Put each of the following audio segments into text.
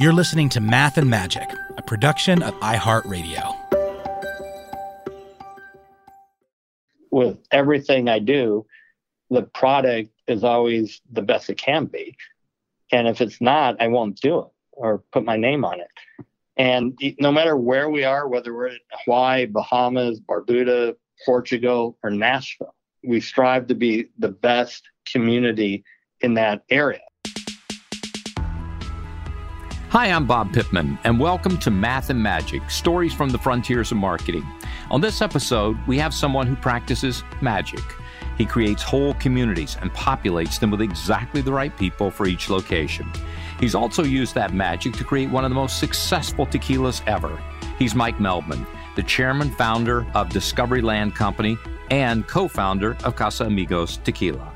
You're listening to Math and Magic, a production of iHeartRadio. With everything I do, the product is always the best it can be. And if it's not, I won't do it or put my name on it. And no matter where we are, whether we're in Hawaii, Bahamas, Barbuda, Portugal, or Nashville, we strive to be the best community in that area. Hi, I'm Bob Pittman, and welcome to Math and Magic Stories from the Frontiers of Marketing. On this episode, we have someone who practices magic. He creates whole communities and populates them with exactly the right people for each location. He's also used that magic to create one of the most successful tequilas ever. He's Mike Meldman, the chairman founder of Discovery Land Company and co founder of Casamigos Tequila.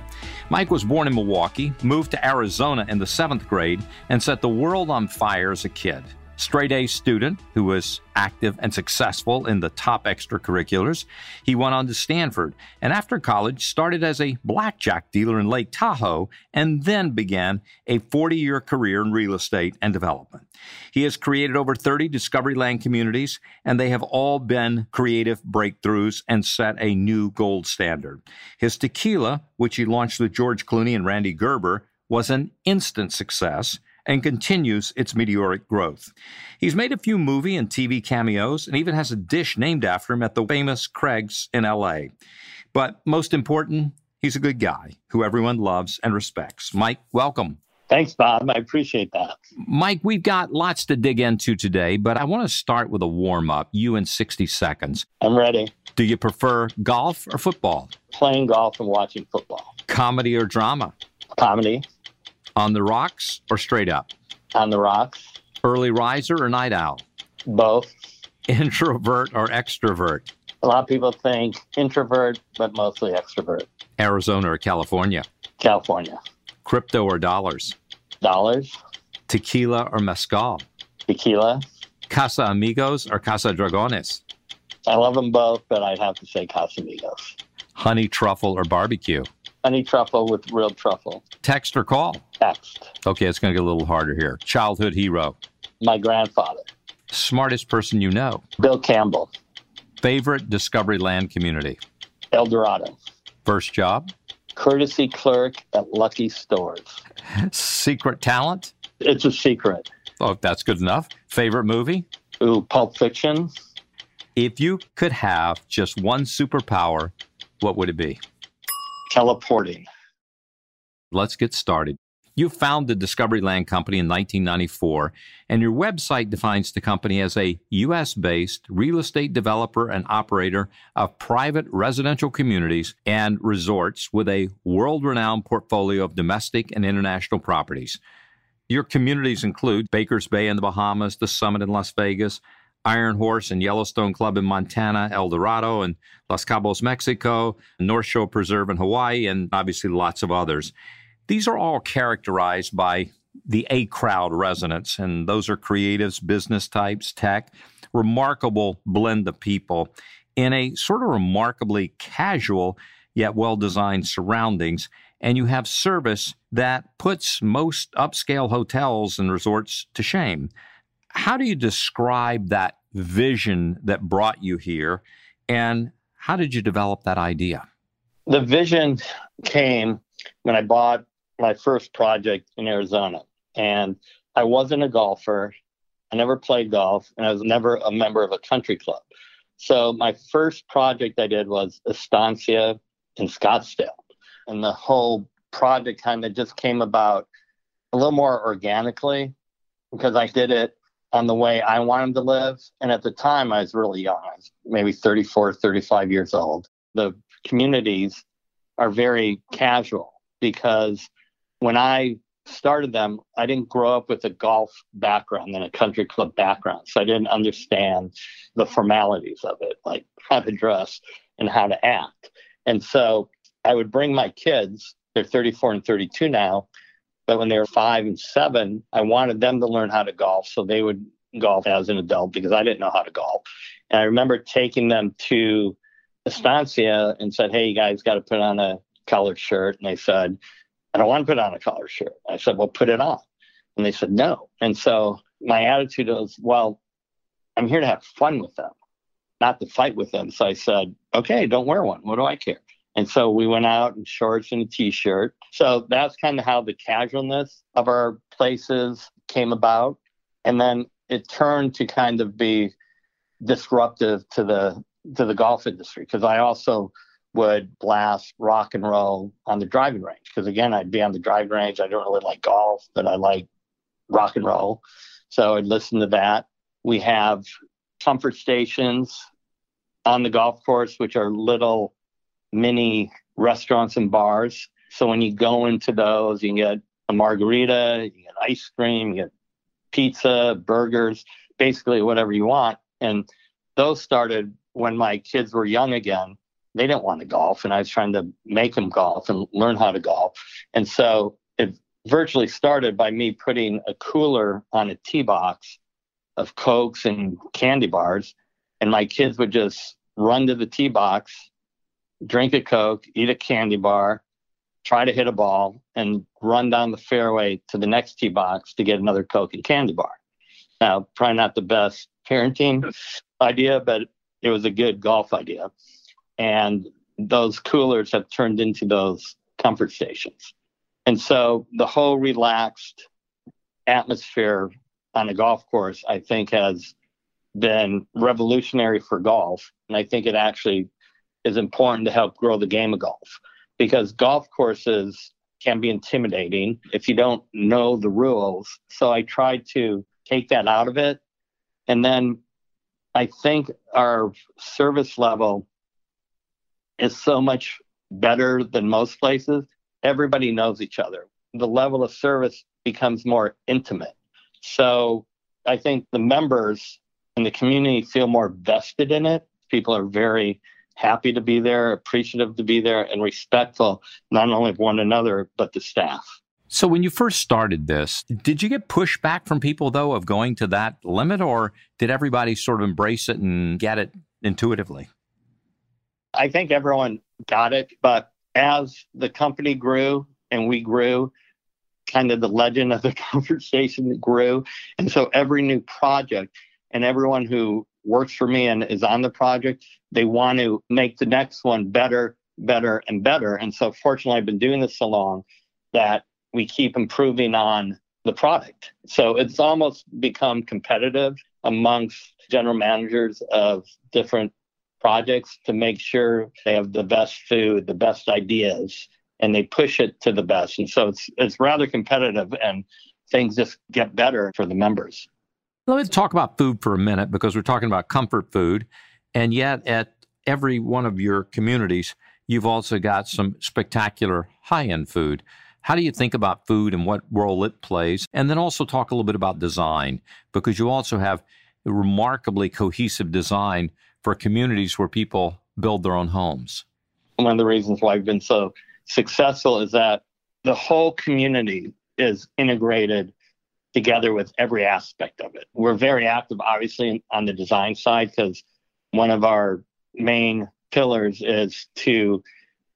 Mike was born in Milwaukee, moved to Arizona in the seventh grade, and set the world on fire as a kid. Straight A student who was active and successful in the top extracurriculars, he went on to Stanford and after college started as a blackjack dealer in Lake Tahoe and then began a 40 year career in real estate and development. He has created over 30 Discovery Land communities and they have all been creative breakthroughs and set a new gold standard. His tequila, which he launched with George Clooney and Rande Gerber, was an instant success and continues its meteoric growth. He's made a few movie and TV cameos and even has a dish named after him at the famous Craig's in LA. But most important, he's a good guy who everyone loves and respects. Mike, welcome. Thanks, Bob. I appreciate that. Mike, we've got lots to dig into today, but I want to start with a warm up. You in 60 seconds. I'm ready. Do you prefer golf or football? Playing golf and watching football. Comedy or drama? Comedy. On the rocks or straight up? On the rocks. Early riser or night owl? Both. Introvert or extrovert? A lot of people think introvert, but mostly extrovert. Arizona or California? California. Crypto or dollars? Dollars. Tequila or mezcal? Tequila. Casamigos or Casa Dragones? I love them both, but I'd have to say Casamigos. Honey truffle or barbecue? Honey truffle with real truffle. Text or call? Text. Okay, it's going to get a little harder here. Childhood hero? My grandfather. Smartest person you know? Bill Campbell. Favorite Discovery Land community? El Dorado. First job? Courtesy clerk at Lucky Stores. Secret talent? It's a secret. Oh, that's good enough. Favorite movie? Ooh, Pulp Fiction. If you could have just one superpower, what would it be? Teleporting. Let's get started. You founded Discovery Land Company in 1994, and your website defines the company as a U.S. based real estate developer and operator of private residential communities and resorts with a world renowned portfolio of domestic and international properties. Your communities include Bakers Bay in the Bahamas, the Summit in Las Vegas, Iron Horse and Yellowstone Club in Montana, El Dorado and Los Cabos, Mexico, North Shore Preserve in Hawaii, and obviously lots of others. These are all characterized by the A crowd residents, and those are creatives, business types, tech, remarkable blend of people in a sort of remarkably casual yet well designed surroundings. And you have service that puts most upscale hotels and resorts to shame. How do you describe that vision that brought you here? And how did you develop that idea? The vision came when I bought my first project in Arizona. And I wasn't a golfer. I never played golf, and I was never a member of a country club. So my first project I did was Estancia in Scottsdale. And the whole project kind of just came about a little more organically because I did it on the way I wanted to live. And at the time, I was really young. I was maybe 34, 35 years old. The communities are very casual because when I started them, I didn't grow up with a golf background and a country club background. So I didn't understand the formalities of it, like how to dress and how to act. And so I would bring my kids, they're 34 and 32 now, but when they were five and seven, I wanted them to learn how to golf so they would golf as an adult because I didn't know how to golf. And I remember taking them to Estancia and said, Hey, you guys got to put on a collared shirt. And they said, I don't want to put on a collared shirt. I said, Well, put it on. And they said, No. And so my attitude was, Well, I'm here to have fun with them, not to fight with them. So I said, Okay, don't wear one. What do I care? And so we went out in shorts and a t shirt. So that's kind of how the casualness of our places came about. And then it turned to kind of be disruptive to the to the golf industry because I also would blast rock and roll on the driving range because again I'd be on the driving range. I don't really like golf, but I like rock and roll, so I'd listen to that. We have comfort stations on the golf course, which are little mini restaurants and bars. So when you go into those, you can get a margarita, you get ice cream, you get pizza, burgers, basically whatever you want. And those started when my kids were young again. They didn't want to golf, and I was trying to make them golf and learn how to golf. And so it virtually started by me putting a cooler on a tee box of Cokes and candy bars. And my kids would just run to the tee box, drink a Coke, eat a candy bar, try to hit a ball, and run down the fairway to the next tee box to get another Coke and candy bar. Now, probably not the best parenting idea, but it was a good golf idea. And those coolers have turned into those comfort stations. And so the whole relaxed atmosphere on a golf course, I think, has been revolutionary for golf. And I think it actually is important to help grow the game of golf because golf courses can be intimidating if you don't know the rules. So I tried to take that out of it. And then I think our service level is so much better than most places. Everybody knows each other. The level of service becomes more intimate. So I think the members and the community feel more vested in it. People are very happy to be there, appreciative to be there, and respectful not only of one another, but the staff. So, when you first started this, did you get pushback from people, though, of going to that limit, or did everybody sort of embrace it and get it intuitively? I think everyone got it, but as the company grew and we grew, kind of the legend of the conversation grew. And so every new project and everyone who works for me and is on the project, they want to make the next one better, better, and better. And so fortunately, I've been doing this so long that we keep improving on the product. So it's almost become competitive amongst general managers of different projects to make sure they have the best food, the best ideas, and they push it to the best. And so it's it's rather competitive and things just get better for the members. Let's talk about food for a minute because we're talking about comfort food. And yet at every one of your communities, you've also got some spectacular high-end food. How do you think about food and what role it plays? And then also talk a little bit about design because you also have remarkably cohesive design for communities where people build their own homes. One of the reasons why I've been so successful is that the whole community is integrated together with every aspect of it. We're very active, obviously, on the design side because one of our main pillars is to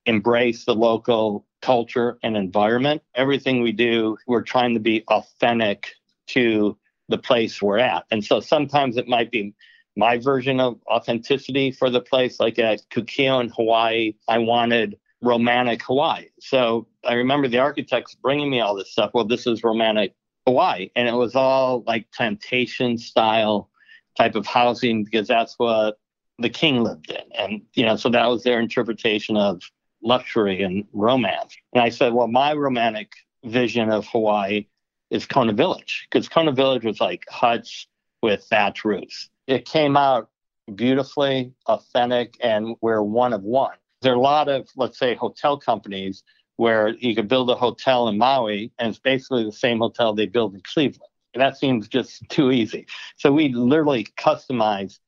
embrace the local culture and environment. Everything we do, we're trying to be authentic to the place we're at. And so sometimes it might be my version of authenticity for the place. Like at Kukio in Hawaii, I wanted romantic Hawaii. So I remember the architects bringing me all this stuff. Well, this is romantic Hawaii. And it was all like plantation style type of housing because that's what the king lived in. And, you know, so that was their interpretation of luxury and romance. And I said, well, my romantic vision of Hawaii is Kona Village because Kona Village was like huts with thatch roofs it came out beautifully, authentic, and we're one of one. There are a lot of, let's say, hotel companies where you could build a hotel in Maui and it's basically the same hotel they build in Cleveland. And that seems just too easy. So we literally customize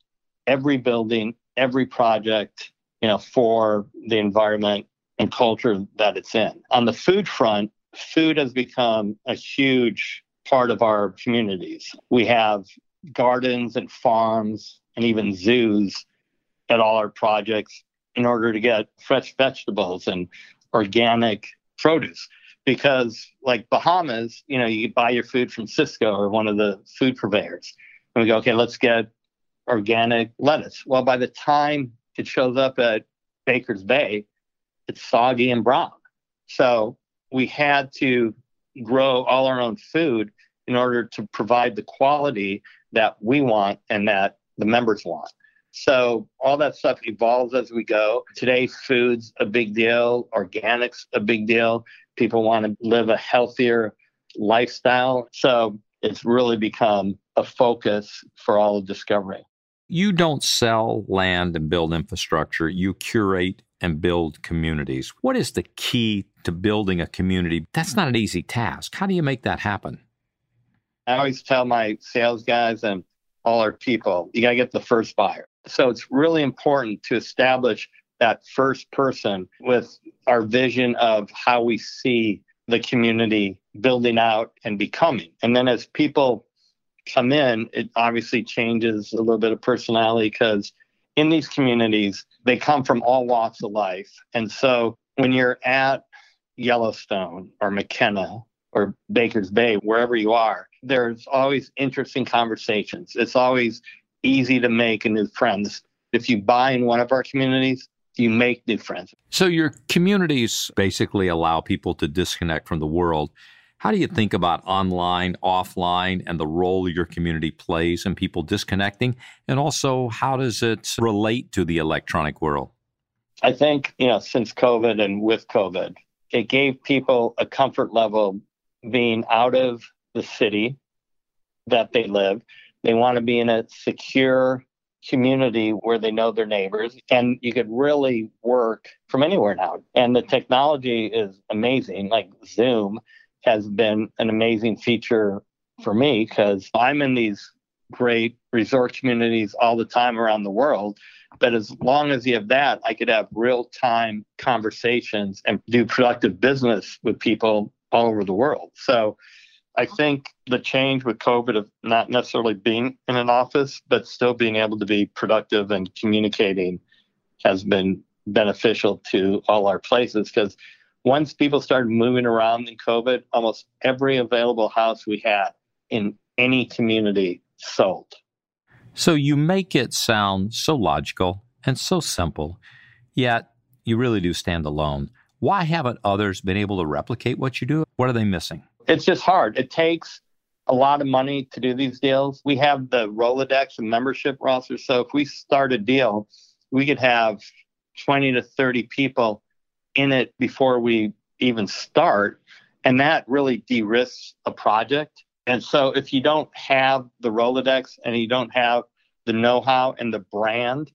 every building, every project, you know, for the environment and culture that it's in. On the food front, food has become a huge part of our communities. We have gardens and farms and even zoos at all our projects in order to get fresh vegetables and organic produce. Because, like Bahamas, you know, you buy your food from Sysco or one of the food purveyors. And we go, okay, let's get organic lettuce. Well, by the time it shows up at Baker's Bay, it's soggy and brown. So we had to grow all our own food in order to provide the quality that we want and that the members want. So all that stuff evolves as we go. Today, food's a big deal, organics a big deal. People want to live a healthier lifestyle. So it's really become a focus for all of Discovery. You don't sell land and build infrastructure, you curate and build communities. What is the key to building a community? That's not an easy task. How do you make that happen? I always tell my sales guys and all our people, you got to get the first buyer. So it's really important to establish that first person with our vision of how we see the community building out and becoming. And then as people come in, it obviously changes a little bit of personality because in these communities, they come from all walks of life. And so when you're at Yellowstone or Makena or Baker's Bay, wherever you are, there's always interesting conversations. It's always easy to make and new friends. If you buy in one of our communities, you make new friends. So your communities basically allow people to disconnect from the world. How do you think about online, offline, and the role your community plays in people disconnecting? And also, how does it relate to the electronic world? I think, you know, since COVID and with COVID, it gave people a comfort level being out of the city that they live. They want to be in a secure community where they know their neighbors and you could really work from anywhere now. And the technology is amazing. Like Zoom has been an amazing feature for me because I'm in these great resort communities all the time around the world. But as long as you have that, I could have real time conversations and do productive business with people all over the world. So I think the change with COVID of not necessarily being in an office, but still being able to be productive and communicating has been beneficial to all our places because once people started moving around in COVID, almost every available house we had in any community sold. So you make it sound so logical and so simple, yet you really do stand alone. Why haven't others been able to replicate what you do? What are they missing? It's just hard. It takes a lot of money to do these deals. We have the Rolodex and membership roster. So if we start a deal, we could have 20 to 30 people in it before we even start. And that really de risks a project. And so if you don't have the Rolodex and you don't have the know how and the brand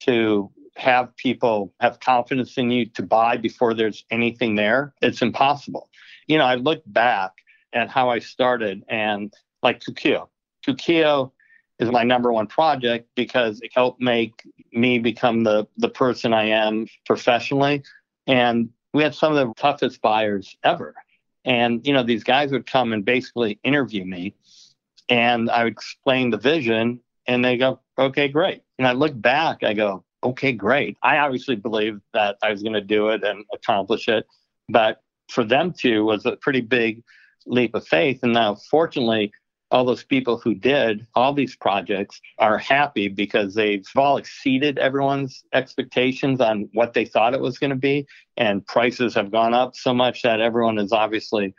to have people have confidence in you to buy before there's anything there, it's impossible. You know, I look back at how I started and like Kukio. Kukio is my number one project because it helped make me become the the person I am professionally. And we had some of the toughest buyers ever. And you know, these guys would come and basically interview me and I would explain the vision and they go, Okay, great. And I look back, I go, Okay, great. I obviously believed that I was going to do it and accomplish it. But for them too was a pretty big leap of faith. And now, fortunately, all those people who did all these projects are happy because they've all exceeded everyone's expectations on what they thought it was going to be. And prices have gone up so much that everyone is obviously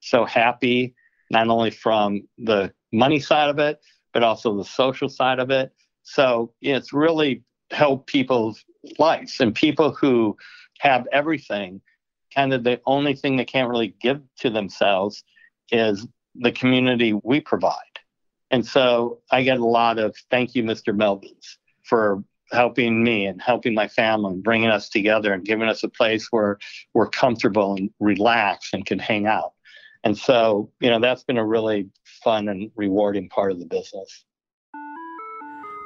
so happy, not only from the money side of it, but also the social side of it. So it's really helped people's lives and people who have everything kind of the only thing they can't really give to themselves is the community we provide. And so I get a lot of thank you, Mr. Meldmans, for helping me and helping my family and bringing us together and giving us a place where we're comfortable and relaxed and can hang out. And so, you know, that's been a really fun and rewarding part of the business.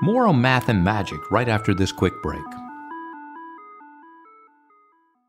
More on math and magic right after this quick break.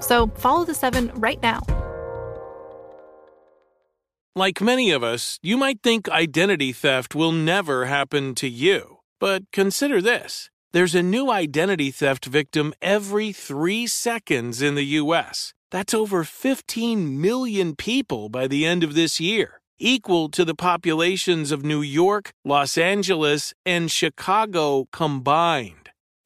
So follow the seven right now. Like many of us, you might think identity theft will never happen to you. But consider this there's a new identity theft victim every three seconds in the U.S. That's over 15 million people by the end of this year, equal to the populations of New York, Los Angeles, and Chicago combined.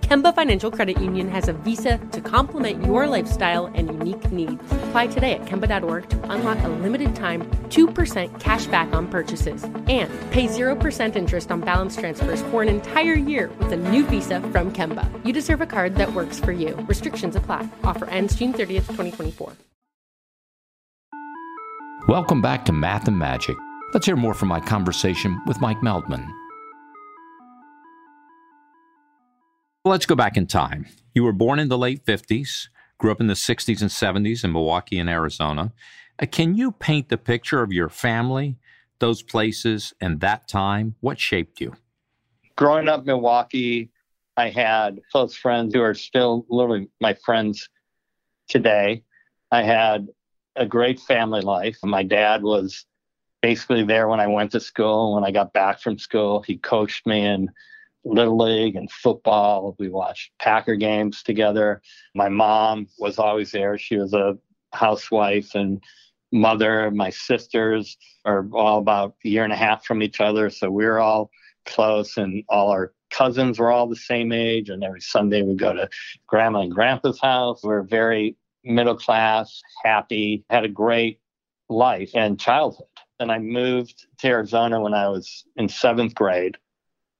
Kemba Financial Credit Union has a visa to complement your lifestyle and unique needs. Apply today at Kemba.org to unlock a limited time 2% cash back on purchases and pay 0% interest on balance transfers for an entire year with a new visa from Kemba. You deserve a card that works for you. Restrictions apply. Offer ends June 30th, 2024. Welcome back to Math and Magic. Let's hear more from my conversation with Mike Meldman. Let's go back in time. You were born in the late 50s, grew up in the 60s and 70s in Milwaukee and Arizona. Uh, can you paint the picture of your family, those places, and that time? What shaped you? Growing up in Milwaukee, I had close friends who are still literally my friends today. I had a great family life. My dad was basically there when I went to school. When I got back from school, he coached me in Little League and football. We watched Packer games together. My mom was always there. She was a housewife and mother. My sisters are all about a year and a half from each other. So we were all close, and all our cousins were all the same age. And every Sunday we'd go to grandma and grandpa's house. We we're very middle class, happy, had a great life and childhood. And I moved to Arizona when I was in seventh grade.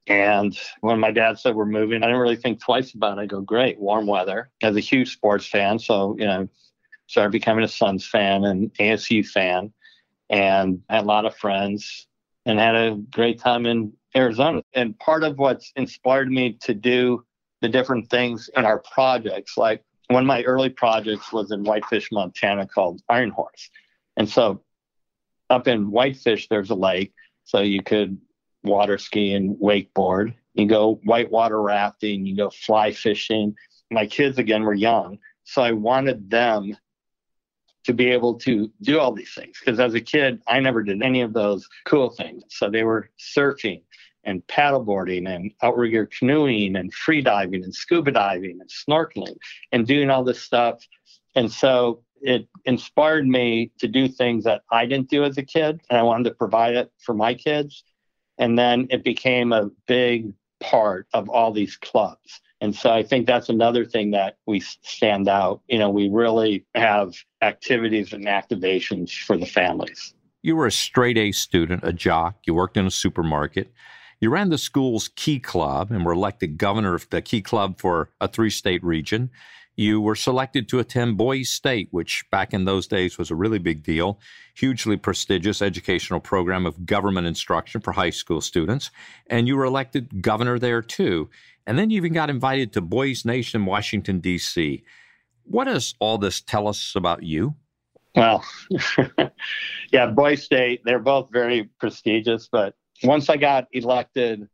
And when my dad said we're moving, I didn't really think twice about it. I go, great, warm weather. As a huge sports fan, so you know, started becoming a Suns fan and ASU fan, and had a lot of friends and had a great time in Arizona. And part of what's inspired me to do the different things in our projects, like one of my early projects was in Whitefish, Montana called Iron Horse. And so up in Whitefish, there's a lake. So you could water ski and wakeboard. You go whitewater rafting, you go fly fishing. My kids, again, were young. So I wanted them to be able to do all these things. Because as a kid, I never did any of those cool things. So they were surfing and paddleboarding and outrigger canoeing and free diving and scuba diving and snorkeling and doing all this stuff. And so it inspired me to do things that I didn't do as a kid. And I wanted to provide it for my kids. And then it became a big part of all these clubs. And so I think that's another thing that we stand out. You know, we really have activities and activations for the families. You were a straight A student, a jock. You worked in a supermarket. You ran the school's Key Club and were elected governor of the Key Club for a three state region. You were selected to attend Boys State, which back in those days was a really big deal, hugely prestigious educational program of government instruction for high school students. And you were elected governor there too. And then you even got invited to Boys Nation in Washington, D.C. What does all this tell us about you? Well, yeah, Boys State, they're both very prestigious, but once I got elected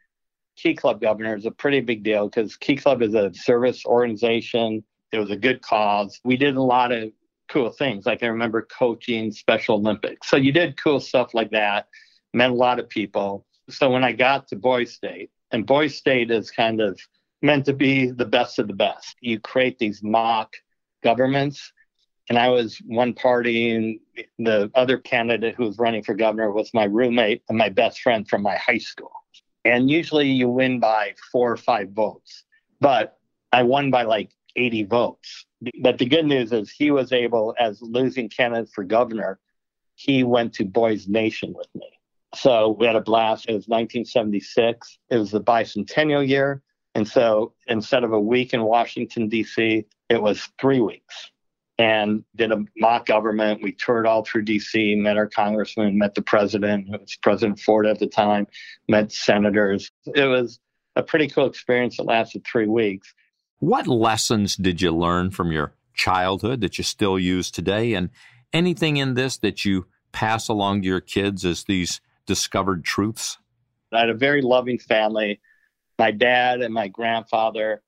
Key Club governor, it's a pretty big deal because Key Club is a service organization. It was a good cause. We did a lot of cool things. Like I remember coaching Special Olympics. So you did cool stuff like that, met a lot of people. So when I got to Boys State, and Boys State is kind of meant to be the best of the best. You create these mock governments and I was one party, and the other candidate who was running for governor was my roommate and my best friend from my high school. And usually you win by four or five votes, but I won by like 80 votes. But the good news is he was able, as losing candidate for governor, he went to Boys Nation with me. So we had a blast. It was 1976. It was the bicentennial year. And so instead of a week in Washington, D.C., it was three weeks and did a mock government. We toured all through DC, met our congressman, met the president, it was President Ford at the time, met senators. It was a pretty cool experience that lasted three weeks. What lessons did you learn from your childhood that you still use today? And anything in this that you pass along to your kids as these discovered truths? I had a very loving family. My dad and my grandfather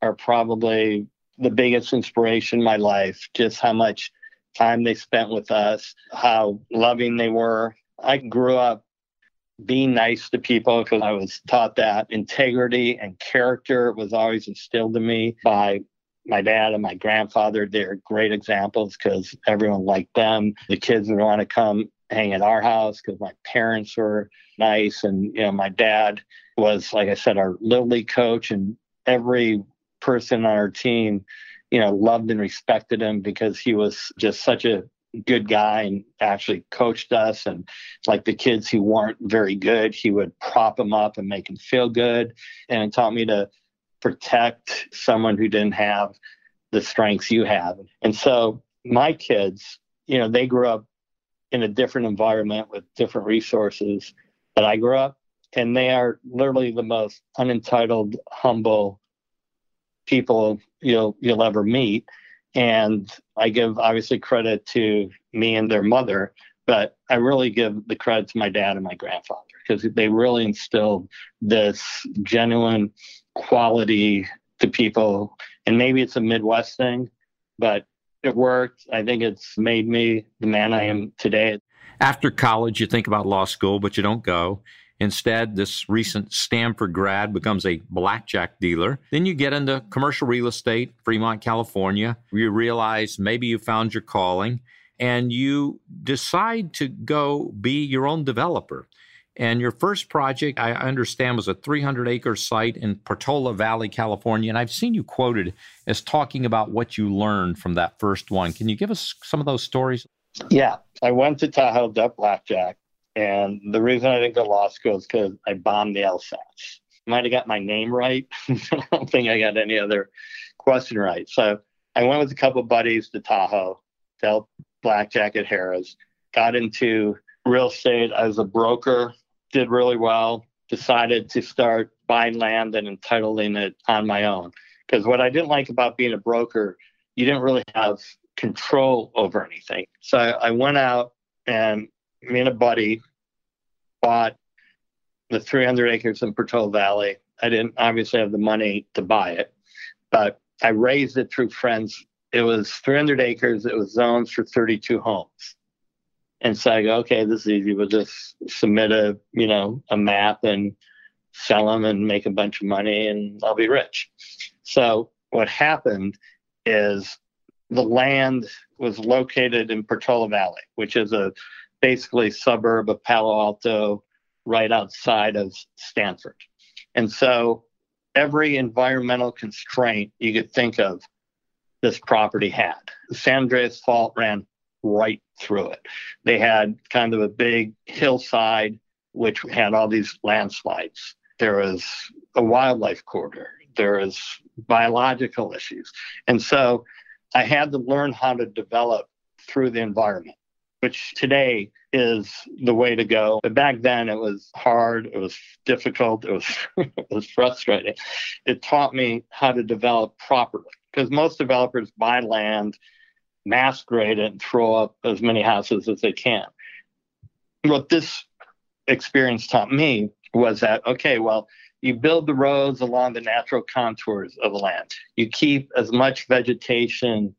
are probably the biggest inspiration in my life, just how much time they spent with us, how loving they were. I grew up being nice to people because I was taught that integrity and character was always instilled in me by my dad and my grandfather, they're great examples because everyone liked them. The kids would want to come hang at our house because my parents were nice. And, you know, my dad was, like I said, our little league coach, and every person on our team, you know, loved and respected him because he was just such a good guy and actually coached us. And like the kids who weren't very good, he would prop them up and make them feel good. And it taught me to protect someone who didn't have the strengths you have. And so my kids, you know, they grew up in a different environment with different resources that I grew up. And they are literally the most unentitled, humble people you'll you'll ever meet. And I give obviously credit to me and their mother, but I really give the credit to my dad and my grandfather because they really instilled this genuine quality to people. And maybe it's a Midwest thing, but it worked. I think it's made me the man I am today. After college, you think about law school, but you don't go. Instead, this recent Stanford grad becomes a blackjack dealer. Then you get into commercial real estate, Fremont, California. You realize maybe you found your calling and you decide to go be your own developer. And your first project, I understand, was a 300 acre site in Portola Valley, California. And I've seen you quoted as talking about what you learned from that first one. Can you give us some of those stories? Yeah. I went to Tahoe Duck Blackjack. And the reason I didn't go to law school is because I bombed the LSATs. Might have got my name right. I don't think I got any other question right. So I went with a couple buddies to Tahoe, dealt blackjack at Harrah's, got into real estate as a broker did really well, decided to start buying land and entitling it on my own. Because what I didn't like about being a broker, you didn't really have control over anything. So I went out and me and a buddy bought the 300 acres in Portola Valley. I didn't obviously have the money to buy it, but I raised it through friends. It was 300 acres. It was zones for 32 homes. And so I go, okay, this is easy. We'll just submit a, you know, a map and sell them and make a bunch of money and I'll be rich. So what happened is the land was located in Portola Valley, which is a basically suburb of Palo Alto, right outside of Stanford. And so every environmental constraint you could think of, this property had. The San Andreas Fault ran right through it. They had kind of a big hillside which had all these landslides. There was a wildlife corridor. There was biological issues. And so I had to learn how to develop through the environment, which today is the way to go. But back then it was hard, it was difficult, it was it was frustrating. It taught me how to develop properly because most developers buy land mass grade it and throw up as many houses as they can. What this experience taught me was that, okay, well, you build the roads along the natural contours of the land. You keep as much vegetation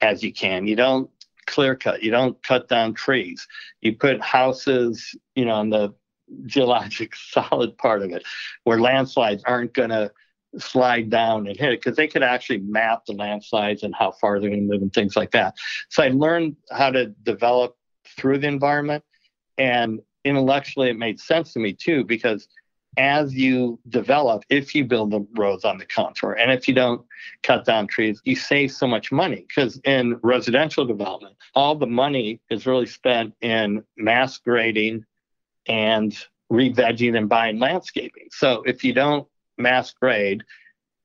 as you can. You don't clear cut. You don't cut down trees. You put houses, you know, on the geologic solid part of it where landslides aren't going to slide down and hit it because they could actually map the landslides and how far they're going to move and things like that. So I learned how to develop through the environment. And intellectually, it made sense to me too, because as you develop, if you build the roads on the contour and if you don't cut down trees, you save so much money. Because in residential development, all the money is really spent in mass grading and re-vegging and buying landscaping. So if you don't mass grade,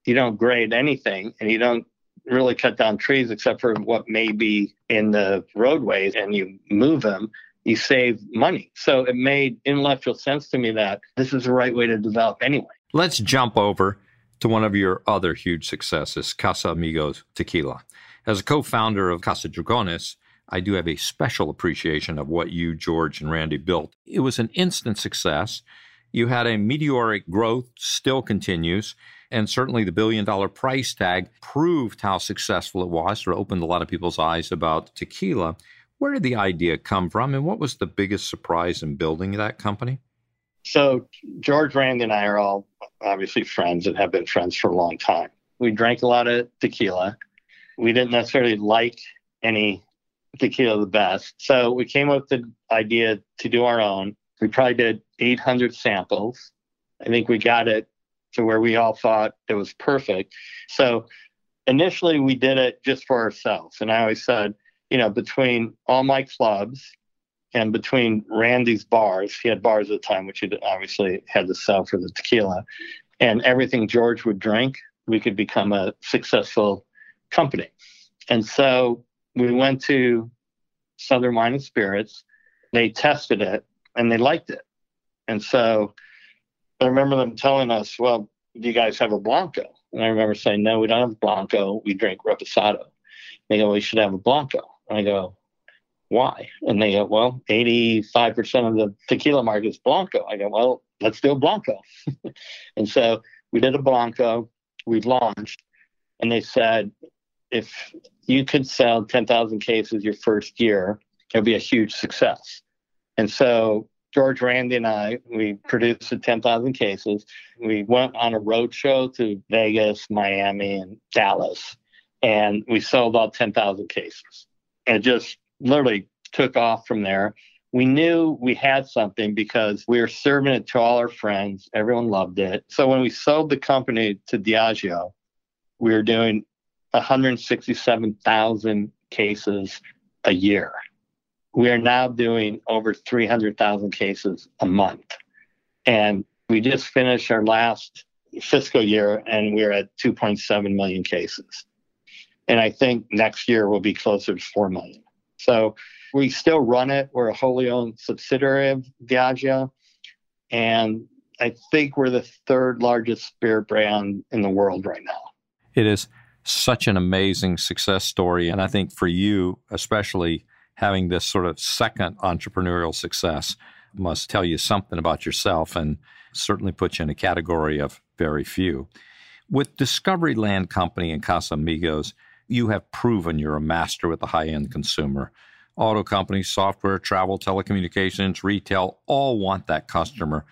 you don't grade anything and you don't really cut down trees except for what may be in the roadways and you move them, you save money. So it made intellectual sense to me that this is the right way to develop anyway. Let's jump over to one of your other huge successes, Casamigos Tequila. As a co founder of Casa Dragones, I do have a special appreciation of what you, George, and Rande built. It was an instant success. You had a meteoric growth, still continues, and certainly the billion dollar price tag proved how successful it was, or opened a lot of people's eyes about tequila. Where did the idea come from, and what was the biggest surprise in building that company? So, George Rande and I are all obviously friends and have been friends for a long time. we drank a lot of tequila. We didn't necessarily like any tequila the best. So we came up with the idea to do our own. We probably did 800 samples. I think we got it to where we all thought it was perfect. So initially we did it just for ourselves. And I always said, you know, between all my clubs and between Rande's bars, he had bars at the time, which he obviously had to sell for the tequila, and everything George would drink, we could become a successful company. And so we went to Southern Wine and Spirits. They tested it and they liked it. And so I remember them telling us, well, do you guys have a Blanco? And I remember saying, no, we don't have Blanco. We drink Reposado. They go, we should have a Blanco. I go, why? And they go, well, 85% of the tequila market is Blanco. I go, well, let's do a Blanco. and so we did a Blanco. We launched. And they said, if you could sell 10,000 cases your first year, it'll be a huge success. And so George Rande and I, we produced the 10,000 cases. We went on a road show to Vegas, Miami, and Dallas, and we sold all 10,000 cases. And just literally took off from there. We knew we had something because we were serving it to all our friends. Everyone loved it. So when we sold the company to Diageo, we were doing 167,000 cases a year. We are now doing over 300,000 cases a month. And we just finished our last fiscal year and we're at 2.7 million cases. And I think next year will be closer to 4 million. So we still run it. We're a wholly owned subsidiary of Diageo. And I think we're the third largest spirit brand in the world right now. It is such an amazing success story. And I think for you, especially having this sort of second entrepreneurial success, must tell you something about yourself and certainly put you in a category of very few. With Discovery Land Company and Casamigos, you have proven you're a master with the high end consumer. Auto companies, software, travel, telecommunications, retail all want that customer,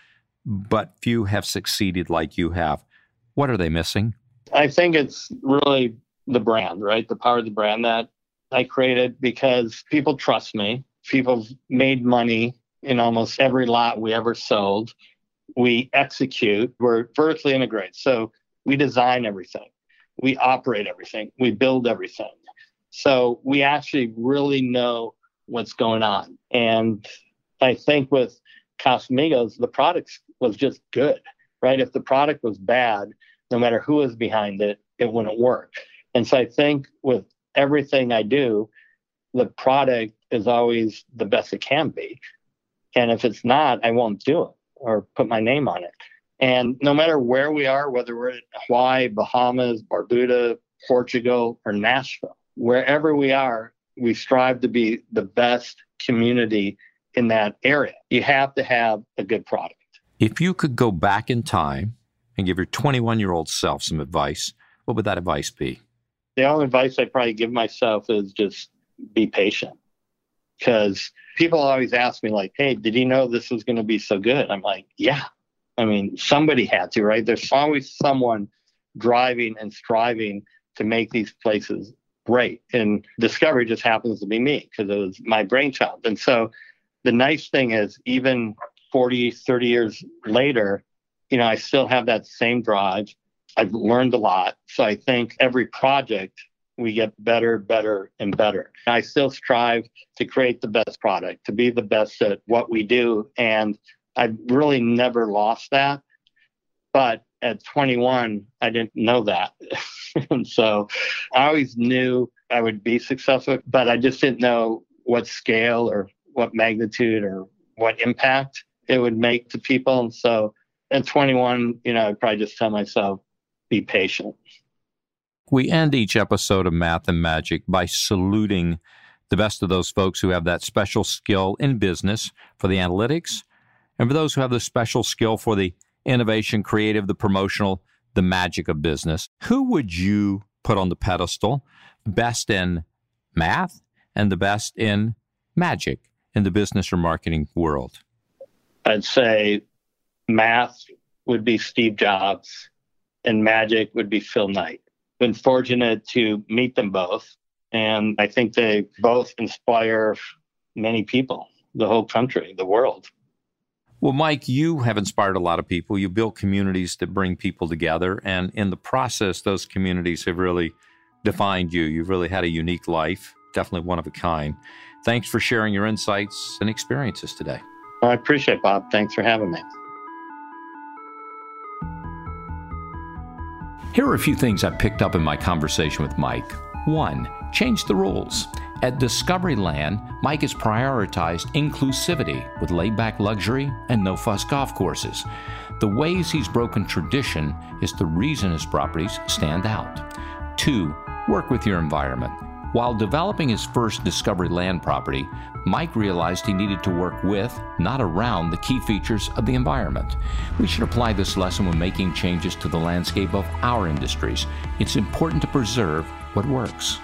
but few have succeeded like you have. What are they missing? I think it's really the brand, right? The power of the brand that I created because people trust me. People made money in almost every lot we ever sold. We execute, we're vertically integrated. So we design everything, we operate everything, we build everything. So we actually really know what's going on. And I think with Casamigos, the product was just good, right? If the product was bad, no matter who was behind it, it wouldn't work. And so I think with everything I do, the product is always the best it can be. And if it's not, I won't do it or put my name on it. And no matter where we are, whether we're in Hawaii, Bahamas, Barbuda, Portugal, or Nashville, wherever we are, we strive to be the best community in that area. You have to have a good product. If you could go back in time and give your 21 year old self some advice, what would that advice be? The only advice I probably give myself is just be patient. Because people always ask me, like, hey, did you know this was going to be so good? I'm like, yeah. I mean, somebody had to, right? There's always someone driving and striving to make these places great. And Discovery just happens to be me because it was my brainchild. And so the nice thing is, even 40, 30 years later, you know, I still have that same drive. I've learned a lot. So I think every project we get better, better, and better. I still strive to create the best product, to be the best at what we do. And I've really never lost that. But at 21, I didn't know that. and so I always knew I would be successful, but I just didn't know what scale or what magnitude or what impact it would make to people. And so at 21, you know, I'd probably just tell myself, be patient. We end each episode of Math and Magic by saluting the best of those folks who have that special skill in business for the analytics and for those who have the special skill for the innovation, creative, the promotional, the magic of business. Who would you put on the pedestal? Best in math and the best in magic in the business or marketing world? I'd say math would be Steve Jobs and magic would be Phil Knight. been fortunate to meet them both. And I think they both inspire many people, the whole country, the world. Well, Mike, you have inspired a lot of people. You built communities that bring people together. And in the process, those communities have really defined you. You've really had a unique life, definitely one of a kind. Thanks for sharing your insights and experiences today. I appreciate it, Bob. Thanks for having me. Here are a few things I picked up in my conversation with Mike. One, change the rules. At Discoveryland, Mike has prioritized inclusivity with laid back luxury and no fuss golf courses. The ways he's broken tradition is the reason his properties stand out. Two, work with your environment. While developing his first Discovery Land property, Mike realized he needed to work with, not around, the key features of the environment. We should apply this lesson when making changes to the landscape of our industries. It's important to preserve what works.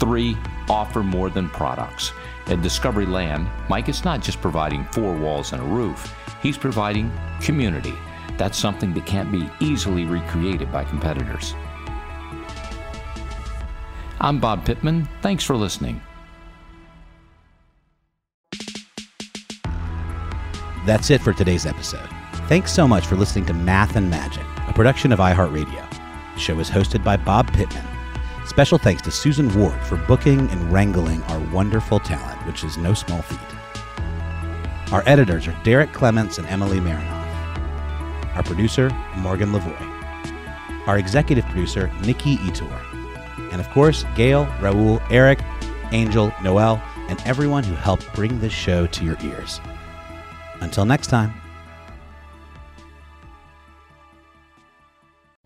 Three, offer more than products. At Discovery Land, Mike is not just providing four walls and a roof, he's providing community. That's something that can't be easily recreated by competitors. I'm Bob Pittman. Thanks for listening. That's it for today's episode. Thanks so much for listening to Math and Magic, a production of iHeartRadio. The show is hosted by Bob Pittman. Special thanks to Susan Ward for booking and wrangling our wonderful talent, which is no small feat. Our editors are Derek Clements and Emily Marinoff. Our producer, Morgan Lavoie. Our executive producer, Nikki Ettore. And of course, Gail, Raul, Eric, Angel, Noel, and everyone who helped bring this show to your ears. Until next time.